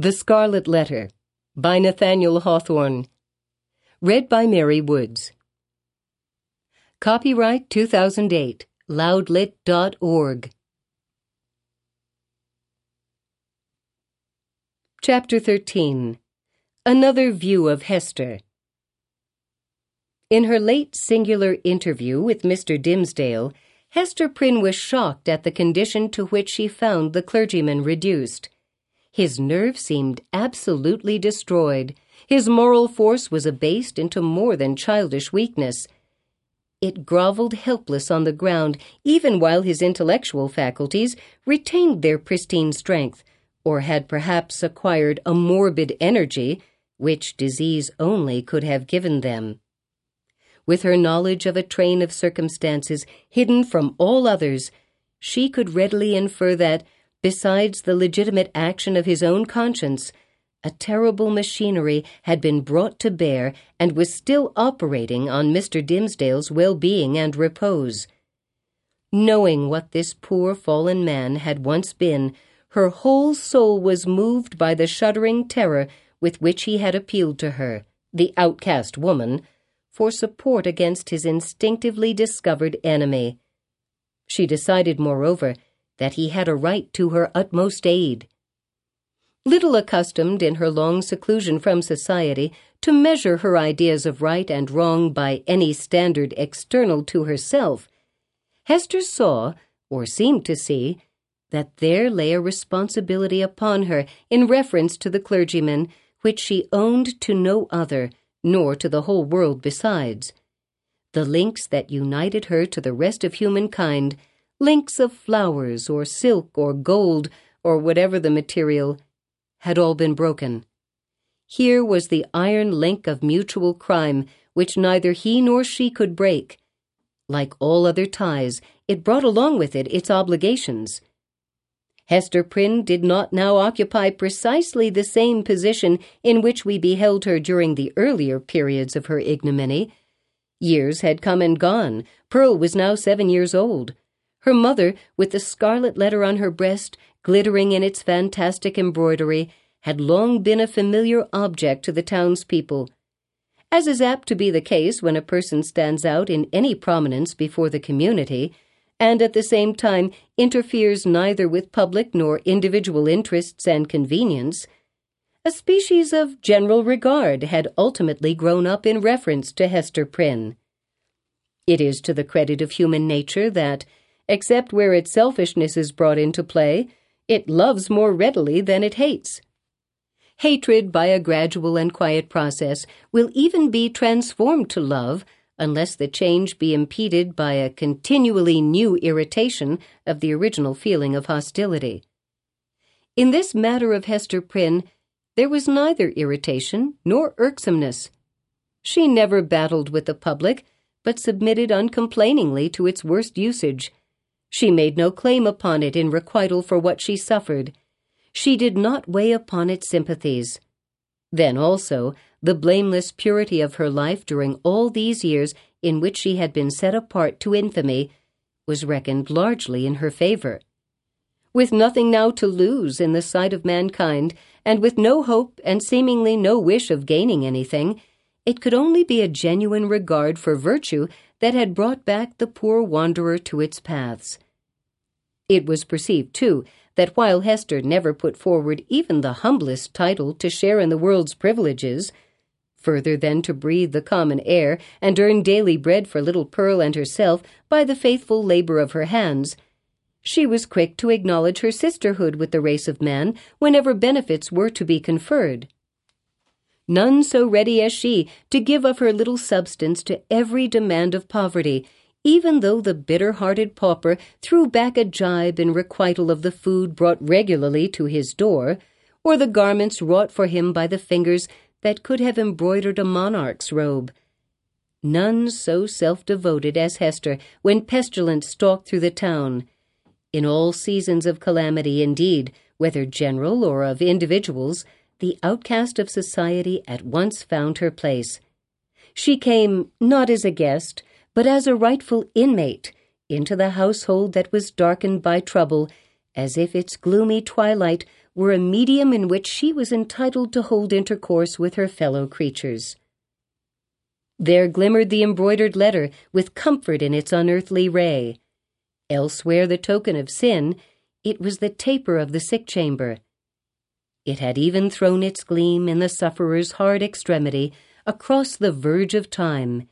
The Scarlet Letter by Nathaniel Hawthorne. Read by Mary Woods. Copyright 2008, loudlit.org. Chapter 13 Another View of Hester. In her late singular interview with Mr. Dimmesdale, Hester Prynne was shocked at the condition to which she found the clergyman reduced. His nerve seemed absolutely destroyed. His moral force was abased into more than childish weakness. It groveled helpless on the ground, even while his intellectual faculties retained their pristine strength, or had perhaps acquired a morbid energy, which disease only could have given them with her knowledge of a train of circumstances hidden from all others, she could readily infer that, besides the legitimate action of his own conscience, a terrible machinery had been brought to bear and was still operating on Mr. Dimmesdale's well being and repose. Knowing what this poor fallen man had once been, her whole soul was moved by the shuddering terror with which he had appealed to her, the outcast woman, for support against his instinctively discovered enemy. She decided, moreover, that he had a right to her utmost aid. Little accustomed in her long seclusion from society to measure her ideas of right and wrong by any standard external to herself, Hester saw, or seemed to see, that there lay a responsibility upon her in reference to the clergyman which she owned to no other nor to the whole world besides. The links that united her to the rest of humankind, links of flowers or silk or gold or whatever the material, had all been broken. Here was the iron link of mutual crime which neither he nor she could break. Like all other ties, it brought along with it its obligations. Hester Prynne did not now occupy precisely the same position in which we beheld her during the earlier periods of her ignominy. Years had come and gone. Pearl was now seven years old. Her mother, with the scarlet letter on her breast, glittering in its fantastic embroidery, had long been a familiar object to the townspeople. As is apt to be the case when a person stands out in any prominence before the community, and at the same time interferes neither with public nor individual interests and convenience, a species of general regard had ultimately grown up in reference to Hester Prynne. It is to the credit of human nature that, except where its selfishness is brought into play, it loves more readily than it hates. Hatred, by a gradual and quiet process, will even be transformed to love unless the change be impeded by a continually new irritation of the original feeling of hostility. In this matter of Hester Prynne, there was neither irritation nor irksomeness. She never battled with the public, but submitted uncomplainingly to its worst usage. She made no claim upon it in requital for what she suffered. She did not weigh upon its sympathies. Then also, the blameless purity of her life during all these years in which she had been set apart to infamy was reckoned largely in her favor. With nothing now to lose in the sight of mankind, and with no hope and seemingly no wish of gaining anything, it could only be a genuine regard for virtue that had brought back the poor wanderer to its paths. It was perceived, too, that while Hester never put forward even the humblest title to share in the world's privileges, further than to breathe the common air and earn daily bread for little Pearl and herself by the faithful labor of her hands. She was quick to acknowledge her sisterhood with the race of man whenever benefits were to be conferred. None so ready as she to give of her little substance to every demand of poverty, even though the bitter hearted pauper threw back a jibe in requital of the food brought regularly to his door, or the garments wrought for him by the fingers that could have embroidered a monarch's robe. None so self devoted as Hester when pestilence stalked through the town. In all seasons of calamity, indeed, whether general or of individuals, the outcast of society at once found her place. She came not as a guest, but as a rightful inmate into the household that was darkened by trouble, as if its gloomy twilight were a medium in which she was entitled to hold intercourse with her fellow creatures. There glimmered the embroidered letter with comfort in its unearthly ray. Elsewhere the token of sin, it was the taper of the sick chamber. It had even thrown its gleam in the sufferer's hard extremity across the verge of time.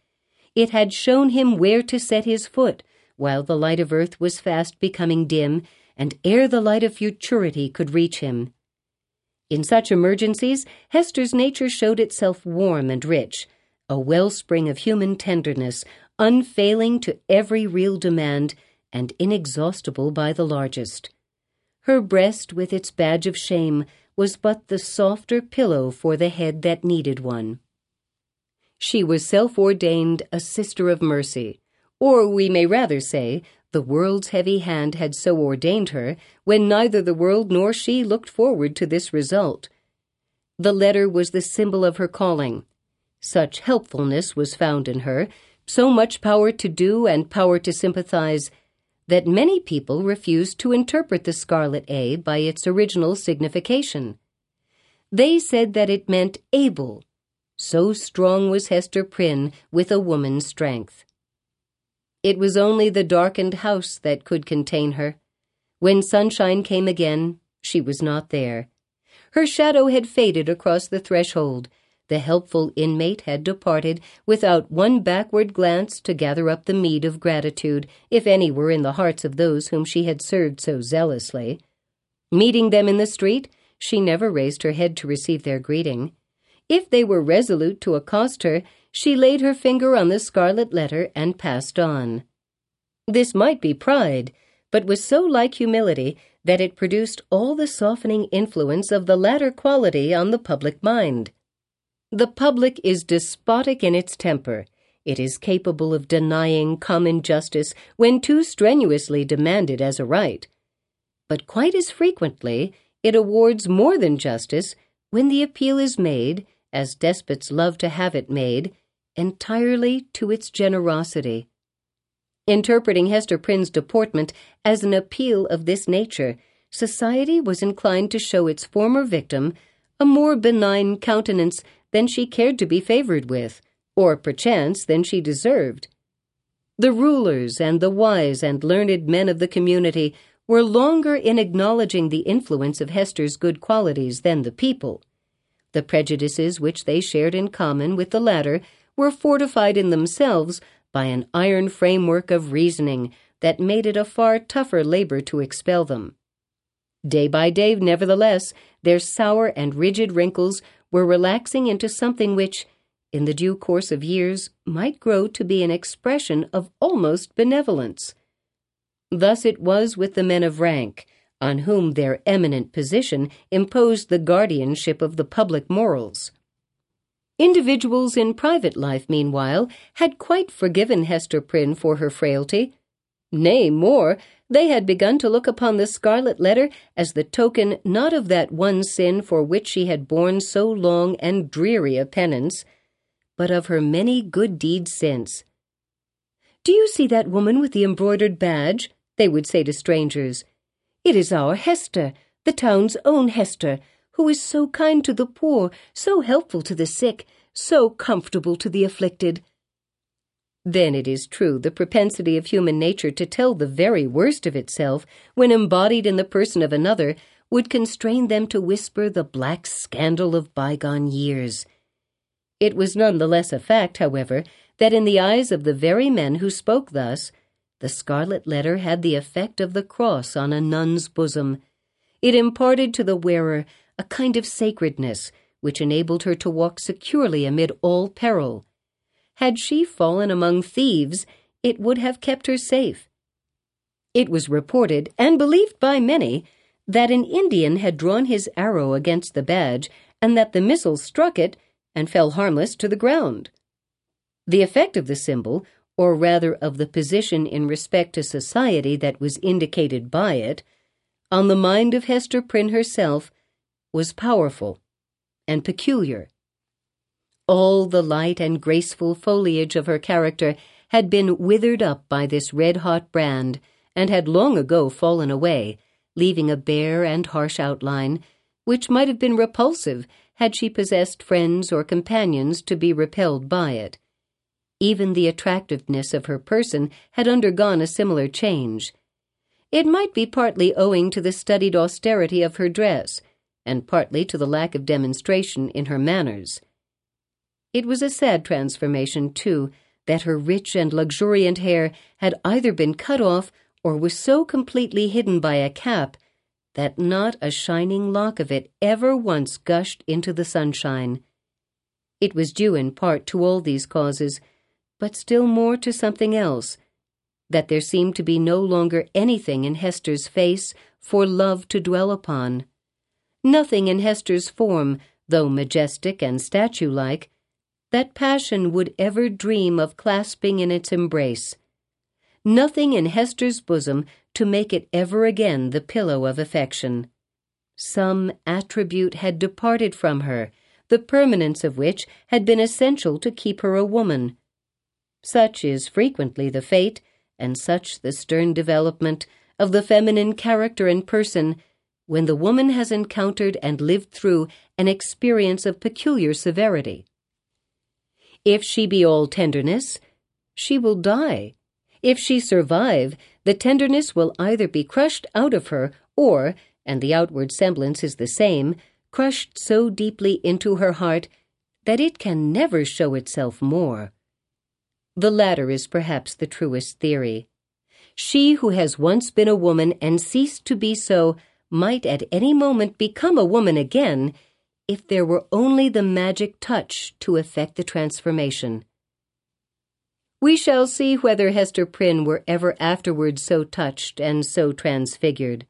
It had shown him where to set his foot while the light of earth was fast becoming dim and ere the light of futurity could reach him. In such emergencies, Hester's nature showed itself warm and rich a wellspring of human tenderness, unfailing to every real demand and inexhaustible by the largest. Her breast, with its badge of shame, was but the softer pillow for the head that needed one. She was self ordained a sister of mercy, or we may rather say, the world's heavy hand had so ordained her when neither the world nor she looked forward to this result. The letter was the symbol of her calling, such helpfulness was found in her, so much power to do and power to sympathize, that many people refused to interpret the scarlet A by its original signification. They said that it meant able. So strong was Hester Prynne with a woman's strength. It was only the darkened house that could contain her. When sunshine came again, she was not there. Her shadow had faded across the threshold, the helpful inmate had departed without one backward glance to gather up the meed of gratitude, if any were in the hearts of those whom she had served so zealously. Meeting them in the street, she never raised her head to receive their greeting. If they were resolute to accost her, she laid her finger on the scarlet letter and passed on. This might be pride, but was so like humility that it produced all the softening influence of the latter quality on the public mind. The public is despotic in its temper. It is capable of denying common justice when too strenuously demanded as a right. But quite as frequently, it awards more than justice when the appeal is made, as despots love to have it made, entirely to its generosity. Interpreting Hester Prynne's deportment as an appeal of this nature, society was inclined to show its former victim a more benign countenance than she cared to be favored with, or perchance than she deserved. The rulers and the wise and learned men of the community were longer in acknowledging the influence of Hester's good qualities than the people. The prejudices which they shared in common with the latter were fortified in themselves by an iron framework of reasoning that made it a far tougher labor to expel them. Day by day, nevertheless, their sour and rigid wrinkles were relaxing into something which, in the due course of years, might grow to be an expression of almost benevolence. Thus it was with the men of rank, on whom their eminent position imposed the guardianship of the public morals. Individuals in private life, meanwhile, had quite forgiven Hester Prynne for her frailty. Nay, more, they had begun to look upon the scarlet letter as the token not of that one sin for which she had borne so long and dreary a penance, but of her many good deeds since. Do you see that woman with the embroidered badge? They would say to strangers. It is our Hester, the town's own Hester, who is so kind to the poor, so helpful to the sick, so comfortable to the afflicted. Then it is true the propensity of human nature to tell the very worst of itself, when embodied in the person of another, would constrain them to whisper the black scandal of bygone years. It was none the less a fact, however, that in the eyes of the very men who spoke thus, the scarlet letter had the effect of the cross on a nun's bosom. It imparted to the wearer a kind of sacredness which enabled her to walk securely amid all peril. Had she fallen among thieves, it would have kept her safe. It was reported, and believed by many, that an Indian had drawn his arrow against the badge, and that the missile struck it and fell harmless to the ground. The effect of the symbol, or rather of the position in respect to society that was indicated by it, on the mind of Hester Prynne herself, was powerful and peculiar. All the light and graceful foliage of her character had been withered up by this red hot brand, and had long ago fallen away, leaving a bare and harsh outline, which might have been repulsive had she possessed friends or companions to be repelled by it. Even the attractiveness of her person had undergone a similar change. It might be partly owing to the studied austerity of her dress, and partly to the lack of demonstration in her manners. It was a sad transformation, too, that her rich and luxuriant hair had either been cut off or was so completely hidden by a cap that not a shining lock of it ever once gushed into the sunshine. It was due in part to all these causes, but still more to something else that there seemed to be no longer anything in Hester's face for love to dwell upon. Nothing in Hester's form, though majestic and statue like, that passion would ever dream of clasping in its embrace. Nothing in Hester's bosom to make it ever again the pillow of affection. Some attribute had departed from her, the permanence of which had been essential to keep her a woman. Such is frequently the fate, and such the stern development, of the feminine character and person when the woman has encountered and lived through an experience of peculiar severity. If she be all tenderness, she will die. If she survive, the tenderness will either be crushed out of her or, and the outward semblance is the same, crushed so deeply into her heart that it can never show itself more. The latter is perhaps the truest theory. She who has once been a woman and ceased to be so might at any moment become a woman again if there were only the magic touch to effect the transformation. We shall see whether Hester Prynne were ever afterwards so touched and so transfigured.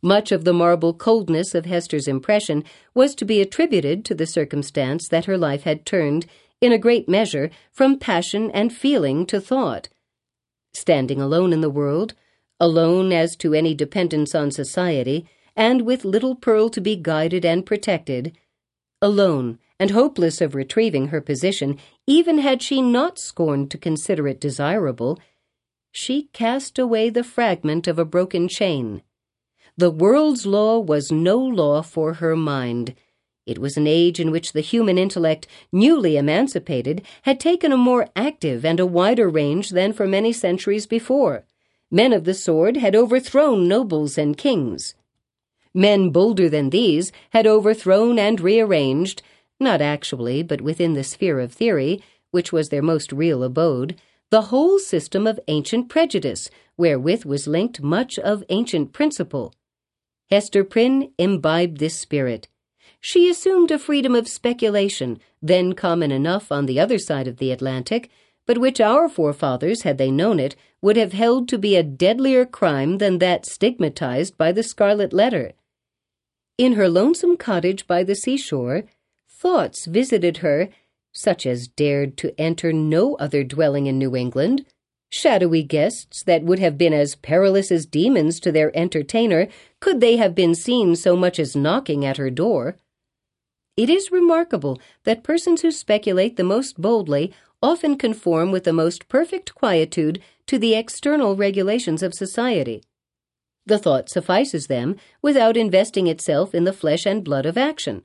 Much of the marble coldness of Hester's impression was to be attributed to the circumstance that her life had turned, in a great measure, from passion and feeling to thought. Standing alone in the world, alone as to any dependence on society, and with little Pearl to be guided and protected, alone and hopeless of retrieving her position, even had she not scorned to consider it desirable, she cast away the fragment of a broken chain. The world's law was no law for her mind. It was an age in which the human intellect, newly emancipated, had taken a more active and a wider range than for many centuries before. Men of the sword had overthrown nobles and kings. Men bolder than these had overthrown and rearranged, not actually, but within the sphere of theory, which was their most real abode, the whole system of ancient prejudice, wherewith was linked much of ancient principle. Hester Prynne imbibed this spirit. She assumed a freedom of speculation, then common enough on the other side of the Atlantic, but which our forefathers, had they known it, would have held to be a deadlier crime than that stigmatized by the Scarlet Letter. In her lonesome cottage by the seashore, thoughts visited her such as dared to enter no other dwelling in New England, shadowy guests that would have been as perilous as demons to their entertainer could they have been seen so much as knocking at her door. It is remarkable that persons who speculate the most boldly often conform with the most perfect quietude to the external regulations of society. The thought suffices them without investing itself in the flesh and blood of action.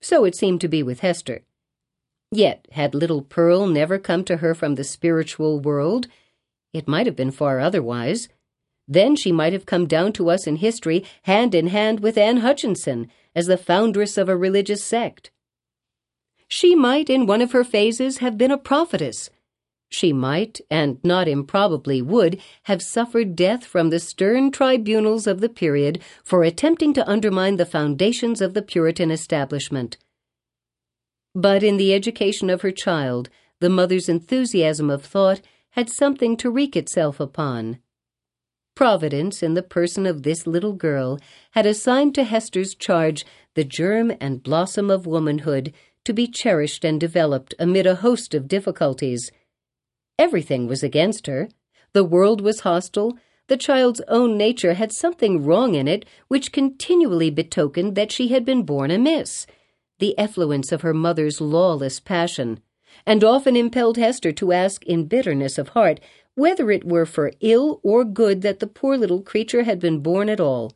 So it seemed to be with Hester. Yet, had little Pearl never come to her from the spiritual world, it might have been far otherwise. Then she might have come down to us in history hand in hand with Anne Hutchinson as the foundress of a religious sect. She might, in one of her phases, have been a prophetess she might, and not improbably would, have suffered death from the stern tribunals of the period for attempting to undermine the foundations of the Puritan establishment. But in the education of her child, the mother's enthusiasm of thought had something to wreak itself upon. Providence, in the person of this little girl, had assigned to Hester's charge the germ and blossom of womanhood to be cherished and developed amid a host of difficulties Everything was against her. The world was hostile. The child's own nature had something wrong in it which continually betokened that she had been born amiss, the effluence of her mother's lawless passion, and often impelled Hester to ask in bitterness of heart whether it were for ill or good that the poor little creature had been born at all.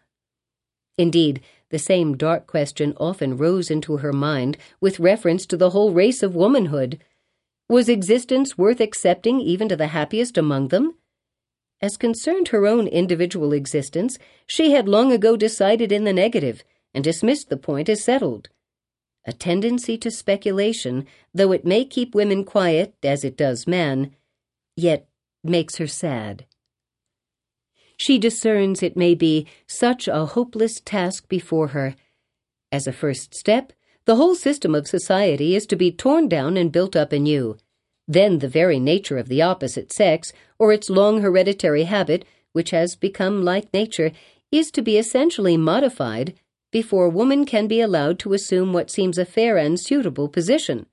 Indeed, the same dark question often rose into her mind with reference to the whole race of womanhood. Was existence worth accepting even to the happiest among them? As concerned her own individual existence, she had long ago decided in the negative and dismissed the point as settled. A tendency to speculation, though it may keep women quiet, as it does men, yet makes her sad. She discerns, it may be, such a hopeless task before her. As a first step, the whole system of society is to be torn down and built up anew. Then the very nature of the opposite sex, or its long hereditary habit, which has become like nature, is to be essentially modified before woman can be allowed to assume what seems a fair and suitable position.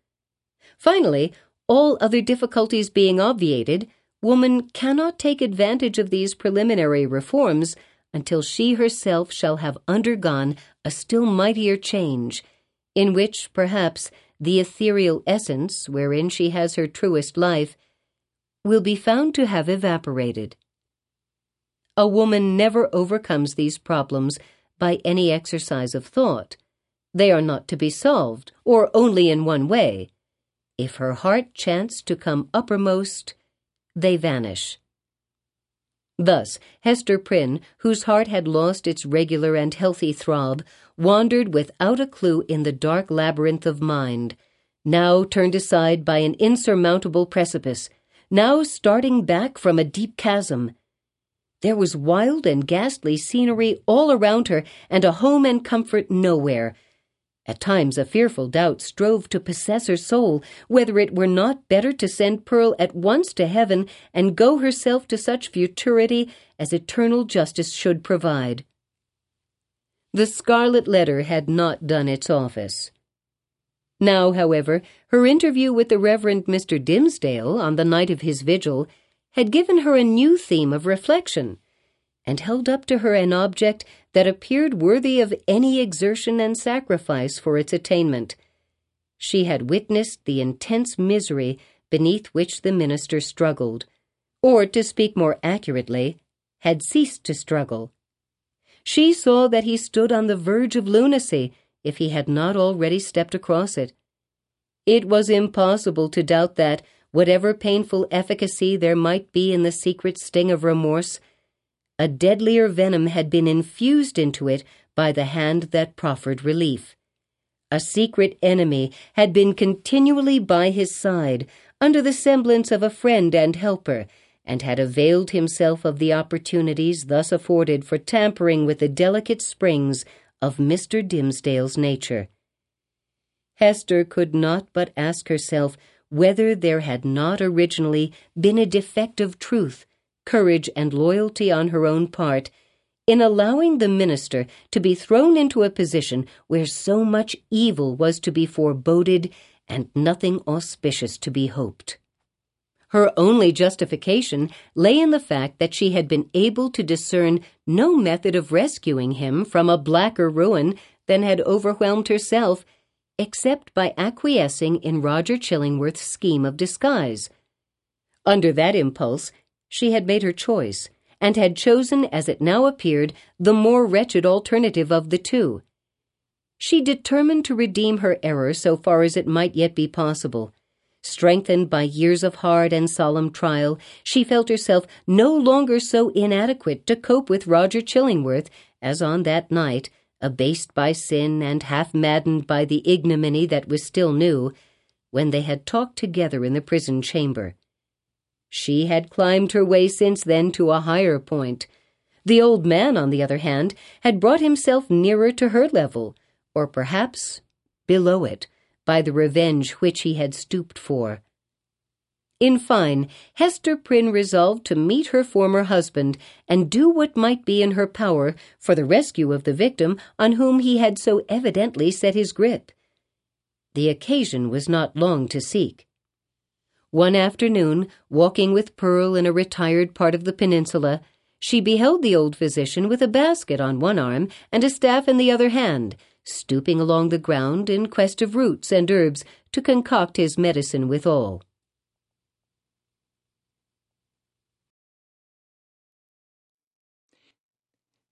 Finally, all other difficulties being obviated, woman cannot take advantage of these preliminary reforms until she herself shall have undergone a still mightier change, in which, perhaps, the ethereal essence wherein she has her truest life will be found to have evaporated. A woman never overcomes these problems by any exercise of thought. They are not to be solved, or only in one way. If her heart chance to come uppermost, they vanish. Thus, Hester Prynne, whose heart had lost its regular and healthy throb, wandered without a clue in the dark labyrinth of mind, now turned aside by an insurmountable precipice, now starting back from a deep chasm. There was wild and ghastly scenery all around her, and a home and comfort nowhere at times a fearful doubt strove to possess her soul whether it were not better to send Pearl at once to heaven and go herself to such futurity as eternal justice should provide. The scarlet letter had not done its office. Now, however, her interview with the Reverend Mr. Dimmesdale on the night of his vigil had given her a new theme of reflection and held up to her an object that appeared worthy of any exertion and sacrifice for its attainment. She had witnessed the intense misery beneath which the minister struggled, or, to speak more accurately, had ceased to struggle. She saw that he stood on the verge of lunacy if he had not already stepped across it. It was impossible to doubt that, whatever painful efficacy there might be in the secret sting of remorse, a deadlier venom had been infused into it by the hand that proffered relief. A secret enemy had been continually by his side, under the semblance of a friend and helper, and had availed himself of the opportunities thus afforded for tampering with the delicate springs of Mr. Dimmesdale's nature. Hester could not but ask herself whether there had not originally been a defect of truth courage, and loyalty on her own part in allowing the minister to be thrown into a position where so much evil was to be foreboded and nothing auspicious to be hoped. Her only justification lay in the fact that she had been able to discern no method of rescuing him from a blacker ruin than had overwhelmed herself, except by acquiescing in Roger Chillingworth's scheme of disguise. Under that impulse, she had made her choice, and had chosen, as it now appeared, the more wretched alternative of the two. She determined to redeem her error so far as it might yet be possible. Strengthened by years of hard and solemn trial, she felt herself no longer so inadequate to cope with Roger Chillingworth as on that night, abased by sin and half maddened by the ignominy that was still new, when they had talked together in the prison chamber. She had climbed her way since then to a higher point. The old man, on the other hand, had brought himself nearer to her level, or perhaps below it, by the revenge which he had stooped for. In fine, Hester Prynne resolved to meet her former husband and do what might be in her power for the rescue of the victim on whom he had so evidently set his grip. The occasion was not long to seek. One afternoon, walking with Pearl in a retired part of the peninsula, she beheld the old physician with a basket on one arm and a staff in the other hand, stooping along the ground in quest of roots and herbs to concoct his medicine withal.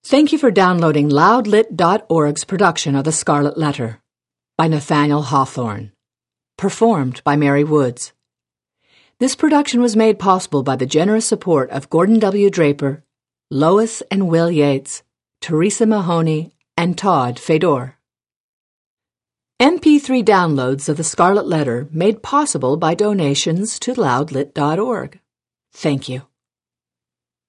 Thank you for downloading loudlit.org's production of The Scarlet Letter by Nathaniel Hawthorne. Performed by Mary Woods. This production was made possible by the generous support of Gordon W. Draper, Lois and Will Yates, Teresa Mahoney, and Todd Fedor. MP3 downloads of The Scarlet Letter made possible by donations to loudlit.org. Thank you.